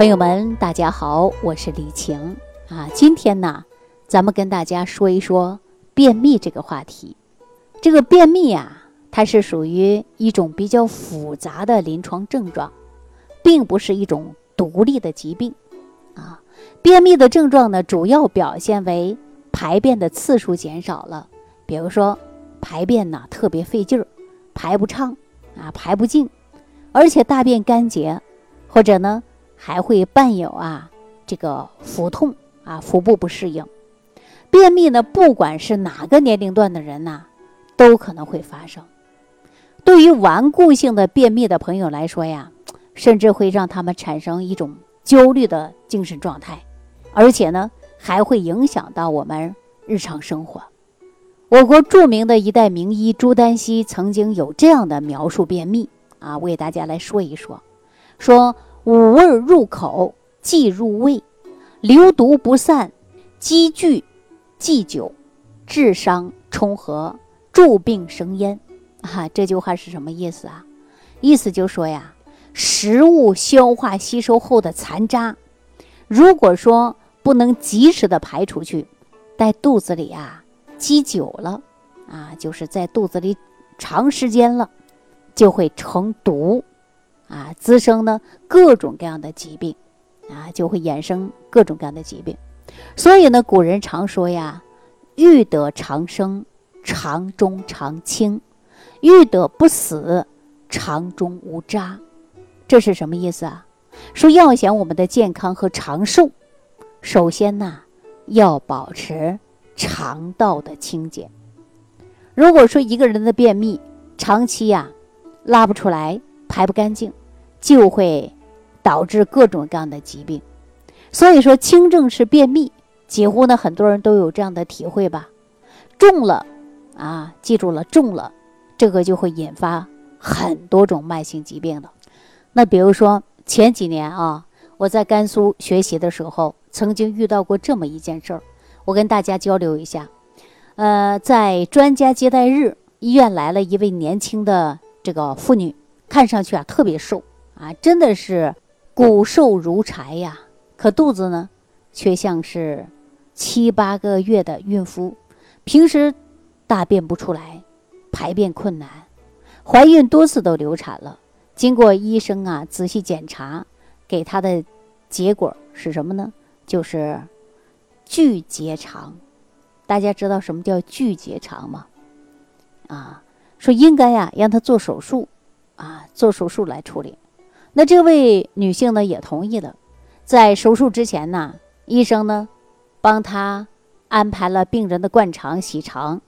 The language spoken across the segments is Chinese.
朋友们，大家好，我是李晴啊。今天呢，咱们跟大家说一说便秘这个话题。这个便秘啊，它是属于一种比较复杂的临床症状，并不是一种独立的疾病啊。便秘的症状呢，主要表现为排便的次数减少了，比如说排便呢特别费劲儿，排不畅啊，排不净，而且大便干结，或者呢。还会伴有啊，这个腹痛啊，腹部不适应。便秘呢，不管是哪个年龄段的人呐，都可能会发生。对于顽固性的便秘的朋友来说呀，甚至会让他们产生一种焦虑的精神状态，而且呢，还会影响到我们日常生活。我国著名的一代名医朱丹溪曾经有这样的描述便秘啊，为大家来说一说，说。五味入口即入胃，流毒不散，积聚既久，智伤冲和，助病生焉。啊，这句话是什么意思啊？意思就说呀，食物消化吸收后的残渣，如果说不能及时的排出去，在肚子里啊积久了，啊，就是在肚子里长时间了，就会成毒。啊，滋生呢各种各样的疾病，啊，就会衍生各种各样的疾病。所以呢，古人常说呀：“欲得长生，肠中常清；欲得不死，肠中无渣。”这是什么意思啊？说要想我们的健康和长寿，首先呢要保持肠道的清洁。如果说一个人的便秘长期呀拉不出来，排不干净。就会导致各种各样的疾病，所以说轻症是便秘，几乎呢很多人都有这样的体会吧。重了啊，记住了，重了，这个就会引发很多种慢性疾病的。那比如说前几年啊，我在甘肃学习的时候，曾经遇到过这么一件事儿，我跟大家交流一下。呃，在专家接待日，医院来了一位年轻的这个妇女，看上去啊特别瘦。啊，真的是骨瘦如柴呀！可肚子呢，却像是七八个月的孕妇，平时大便不出来，排便困难，怀孕多次都流产了。经过医生啊仔细检查，给她的结果是什么呢？就是巨结肠。大家知道什么叫巨结肠吗？啊，说应该呀让她做手术，啊做手术来处理。那这位女性呢也同意了，在手术之前呢，医生呢帮她安排了病人的灌肠洗肠。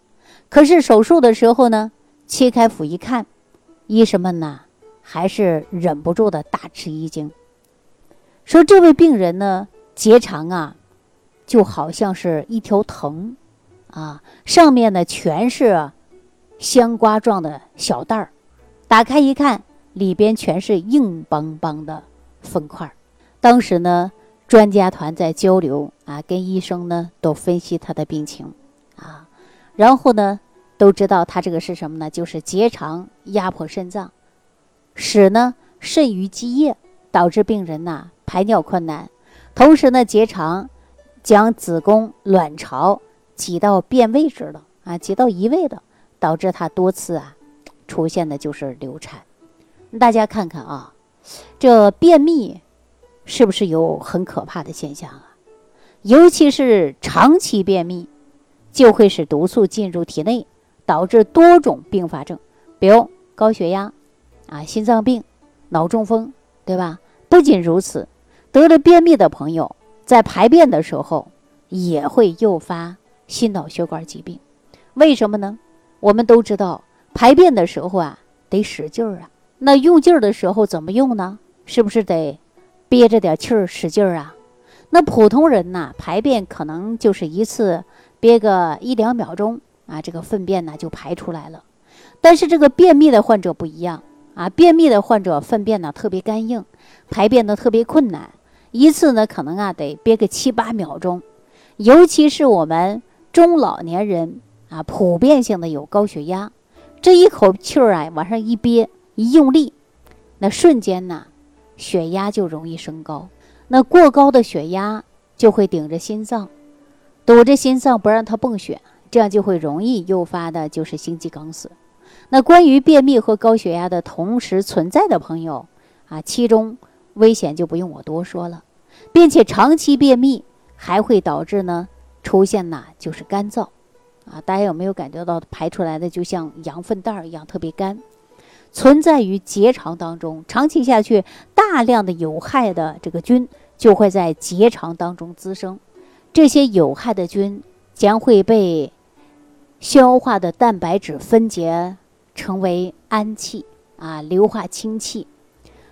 可是手术的时候呢，切开腹一看，医生们呢还是忍不住的大吃一惊，说这位病人呢结肠啊，就好像是一条藤，啊，上面呢全是香瓜状的小袋儿，打开一看。里边全是硬邦邦的粪块当时呢，专家团在交流啊，跟医生呢都分析他的病情啊，然后呢都知道他这个是什么呢？就是结肠压迫肾脏，使呢肾盂积液，导致病人呐排尿困难。同时呢，结肠将子宫、卵巢挤到变位置了啊，挤到移位的，导致他多次啊出现的就是流产。大家看看啊，这便秘是不是有很可怕的现象啊？尤其是长期便秘，就会使毒素进入体内，导致多种并发症，比如高血压、啊心脏病、脑中风，对吧？不仅如此，得了便秘的朋友在排便的时候也会诱发心脑血管疾病。为什么呢？我们都知道，排便的时候啊，得使劲儿啊。那用劲儿的时候怎么用呢？是不是得憋着点气儿使劲儿啊？那普通人呐，排便可能就是一次憋个一两秒钟啊，这个粪便呢就排出来了。但是这个便秘的患者不一样啊，便秘的患者粪便呢特别干硬，排便呢特别困难，一次呢可能啊得憋个七八秒钟。尤其是我们中老年人啊，普遍性的有高血压，这一口气儿啊往上一憋。一用力，那瞬间呢，血压就容易升高。那过高的血压就会顶着心脏，堵着心脏不让它泵血，这样就会容易诱发的就是心肌梗死。那关于便秘和高血压的同时存在的朋友啊，其中危险就不用我多说了，并且长期便秘还会导致呢出现呐就是干燥，啊，大家有没有感觉到排出来的就像羊粪蛋儿一样特别干，存在于结肠当中，长期下去大量的有害的这个菌就会在结肠当中滋生，这些有害的菌将会被消化的蛋白质分解。成为氨气啊、硫化氢气、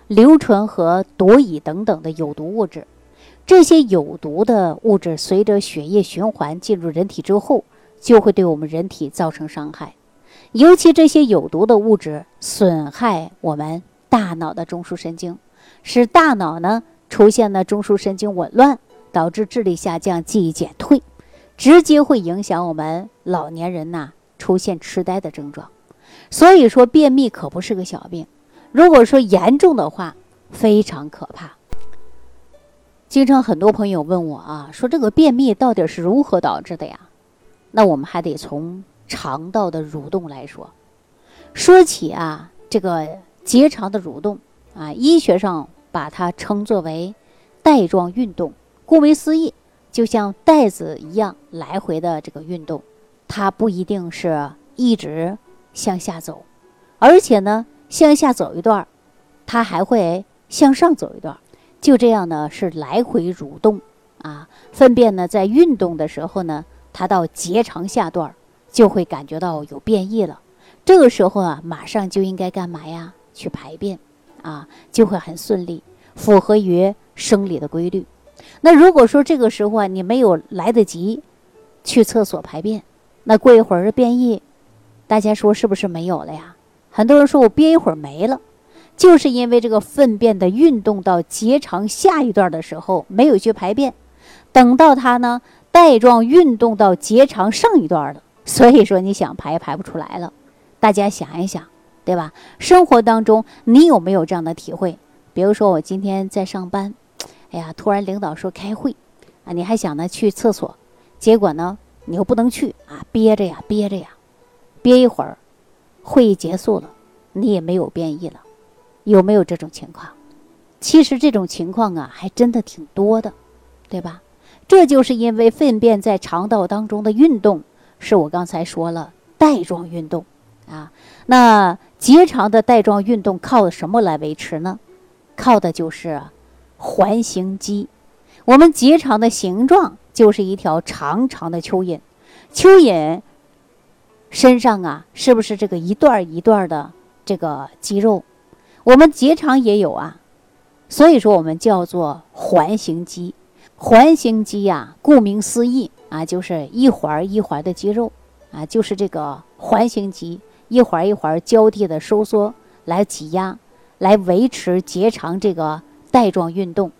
硫醇和毒乙等等的有毒物质。这些有毒的物质随着血液循环进入人体之后，就会对我们人体造成伤害。尤其这些有毒的物质损害我们大脑的中枢神经，使大脑呢出现了中枢神经紊乱，导致智力下降、记忆减退，直接会影响我们老年人呐出现痴呆的症状。所以说，便秘可不是个小病。如果说严重的话，非常可怕。经常很多朋友问我啊，说这个便秘到底是如何导致的呀？那我们还得从肠道的蠕动来说。说起啊，这个结肠的蠕动啊，医学上把它称作为带状运动。顾名思义，就像带子一样来回的这个运动，它不一定是一直。向下走，而且呢，向下走一段它还会向上走一段就这样呢，是来回蠕动啊。粪便呢，在运动的时候呢，它到结肠下段就会感觉到有变异了。这个时候啊，马上就应该干嘛呀？去排便啊，就会很顺利，符合于生理的规律。那如果说这个时候啊，你没有来得及去厕所排便，那过一会儿变异。大家说是不是没有了呀？很多人说我憋一会儿没了，就是因为这个粪便的运动到结肠下一段的时候没有去排便，等到它呢带状运动到结肠上一段了，所以说你想排也排不出来了。大家想一想，对吧？生活当中你有没有这样的体会？比如说我今天在上班，哎呀，突然领导说开会，啊，你还想呢去厕所，结果呢你又不能去啊，憋着呀憋着呀。憋一会儿，会议结束了，你也没有变异了，有没有这种情况？其实这种情况啊，还真的挺多的，对吧？这就是因为粪便在肠道当中的运动，是我刚才说了带状运动啊。那结肠的带状运动靠什么来维持呢？靠的就是环形肌。我们结肠的形状就是一条长长的蚯蚓，蚯蚓。身上啊，是不是这个一段一段的这个肌肉？我们结肠也有啊，所以说我们叫做环形肌。环形肌呀，顾名思义啊，就是一环一环的肌肉啊，就是这个环形肌，一环一环交替的收缩来挤压，来维持结肠这个带状运动。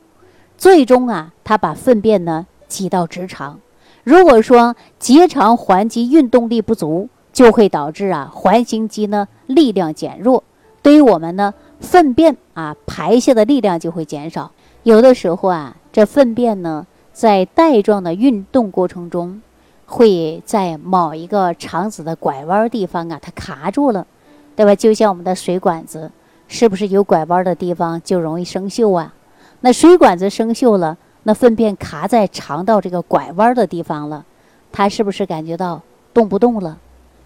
最终啊，它把粪便呢挤到直肠。如果说结肠环肌运动力不足，就会导致啊环形肌呢力量减弱，对于我们呢粪便啊排泄的力量就会减少。有的时候啊这粪便呢在带状的运动过程中，会在某一个肠子的拐弯地方啊它卡住了，对吧？就像我们的水管子，是不是有拐弯的地方就容易生锈啊？那水管子生锈了，那粪便卡在肠道这个拐弯的地方了，它是不是感觉到动不动了？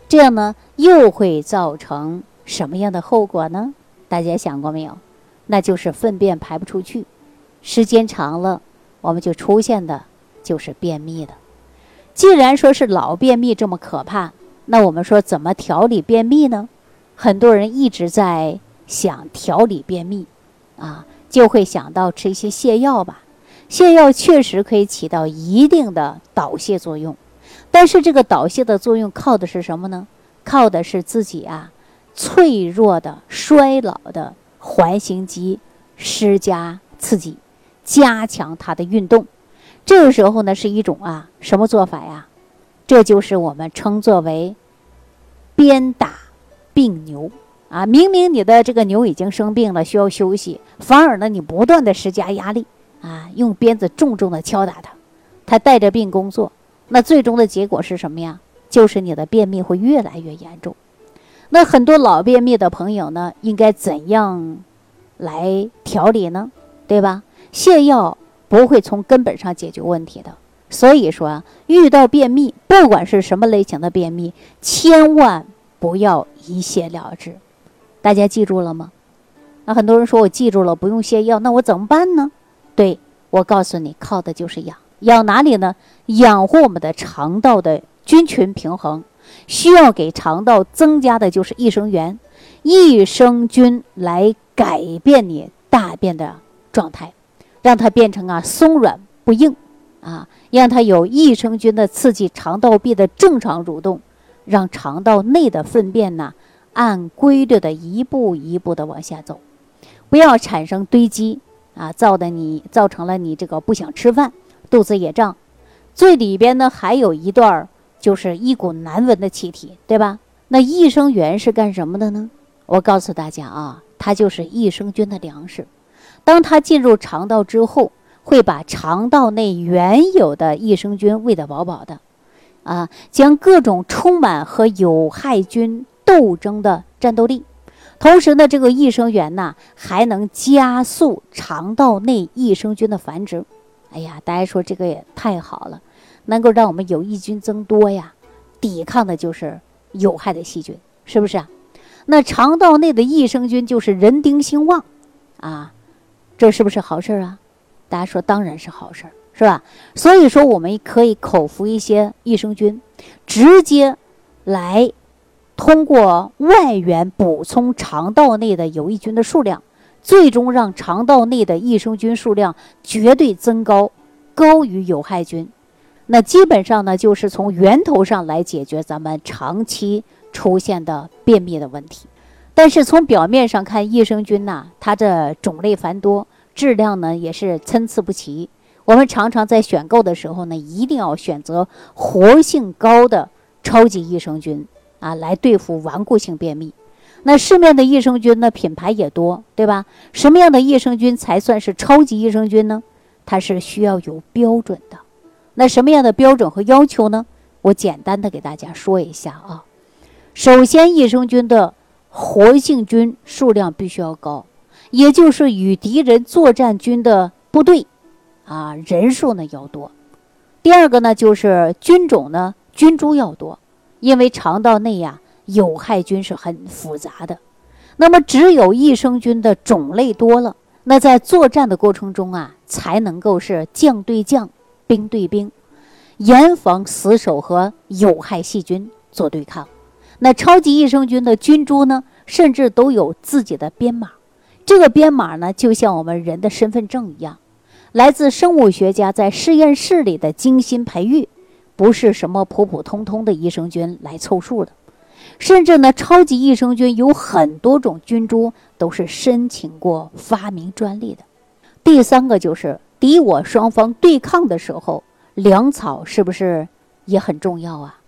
这样呢，又会造成什么样的后果呢？大家想过没有？那就是粪便排不出去，时间长了，我们就出现的就是便秘的。既然说是老便秘这么可怕，那我们说怎么调理便秘呢？很多人一直在想调理便秘，啊，就会想到吃一些泻药吧。泻药确实可以起到一定的导泻作用。但是这个导泻的作用靠的是什么呢？靠的是自己啊脆弱的衰老的环形肌施加刺激，加强它的运动。这个时候呢是一种啊什么做法呀？这就是我们称作为鞭打病牛啊！明明你的这个牛已经生病了，需要休息，反而呢你不断的施加压力啊，用鞭子重重的敲打它，它带着病工作，那最终的结果是什么呀？就是你的便秘会越来越严重。那很多老便秘的朋友呢，应该怎样来调理呢？对吧？泻药不会从根本上解决问题的。所以说啊，遇到便秘，不管是什么类型的便秘，千万不要一泻了之。大家记住了吗？那很多人说我记住了，不用泻药，那我怎么办呢？对我告诉你，靠的就是养。养哪里呢？养护我们的肠道的菌群平衡，需要给肠道增加的就是益生元。益生菌来改变你大便的状态，让它变成啊松软不硬，啊，让它有益生菌的刺激肠道壁的正常蠕动，让肠道内的粪便呢按规律的一步一步的往下走，不要产生堆积啊，造的你造成了你这个不想吃饭，肚子也胀，最里边呢还有一段就是一股难闻的气体，对吧？那益生元是干什么的呢？我告诉大家啊，它就是益生菌的粮食。当它进入肠道之后，会把肠道内原有的益生菌喂得饱饱的，啊，将各种充满和有害菌斗争的战斗力。同时呢，这个益生元呢，还能加速肠道内益生菌的繁殖。哎呀，大家说这个也太好了，能够让我们有益菌增多呀，抵抗的就是有害的细菌，是不是啊？那肠道内的益生菌就是人丁兴旺，啊，这是不是好事儿啊？大家说当然是好事儿，是吧？所以说我们可以口服一些益生菌，直接来通过外源补充肠道内的有益菌的数量，最终让肠道内的益生菌数量绝对增高，高于有害菌。那基本上呢，就是从源头上来解决咱们长期。出现的便秘的问题，但是从表面上看，益生菌呐，它的种类繁多，质量呢也是参差不齐。我们常常在选购的时候呢，一定要选择活性高的超级益生菌啊，来对付顽固性便秘。那市面的益生菌呢，品牌也多，对吧？什么样的益生菌才算是超级益生菌呢？它是需要有标准的。那什么样的标准和要求呢？我简单的给大家说一下啊。首先，益生菌的活性菌数量必须要高，也就是与敌人作战军的部队，啊人数呢要多。第二个呢，就是菌种呢菌株要多，因为肠道内呀有害菌是很复杂的。那么，只有益生菌的种类多了，那在作战的过程中啊，才能够是将对将、兵对兵，严防死守和有害细菌做对抗。那超级益生菌的菌株呢，甚至都有自己的编码。这个编码呢，就像我们人的身份证一样，来自生物学家在实验室里的精心培育，不是什么普普通通的益生菌来凑数的。甚至呢，超级益生菌有很多种菌株都是申请过发明专利的。第三个就是敌我双方对抗的时候，粮草是不是也很重要啊？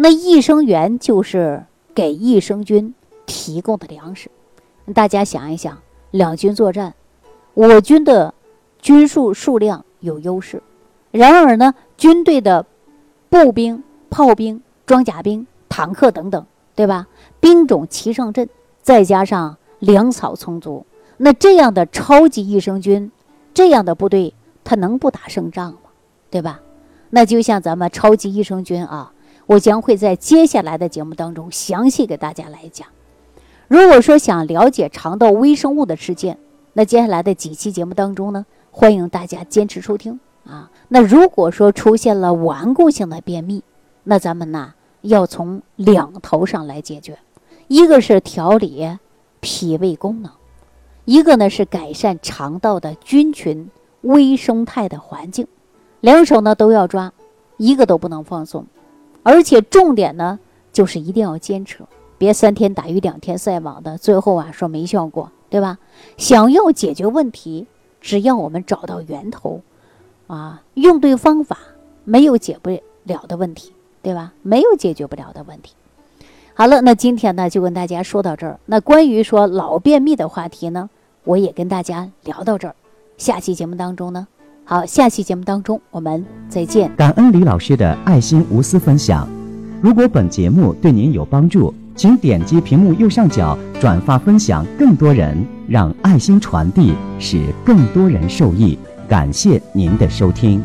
那益生元就是给益生菌提供的粮食。大家想一想，两军作战，我军的军数数量有优势，然而呢，军队的步兵、炮兵、装甲兵、坦克等等，对吧？兵种齐上阵，再加上粮草充足，那这样的超级益生菌，这样的部队，他能不打胜仗吗？对吧？那就像咱们超级益生菌啊。我将会在接下来的节目当中详细给大家来讲。如果说想了解肠道微生物的事件，那接下来的几期节目当中呢，欢迎大家坚持收听啊。那如果说出现了顽固性的便秘，那咱们呢要从两头上来解决，一个是调理脾胃功能，一个呢是改善肠道的菌群微生态的环境，两手呢都要抓，一个都不能放松。而且重点呢，就是一定要坚持，别三天打鱼两天晒网的，最后啊说没效果，对吧？想要解决问题，只要我们找到源头，啊，用对方法，没有解不了的问题，对吧？没有解决不了的问题。好了，那今天呢就跟大家说到这儿。那关于说老便秘的话题呢，我也跟大家聊到这儿。下期节目当中呢？好，下期节目当中我们再见。感恩李老师的爱心无私分享。如果本节目对您有帮助，请点击屏幕右上角转发分享，更多人让爱心传递，使更多人受益。感谢您的收听。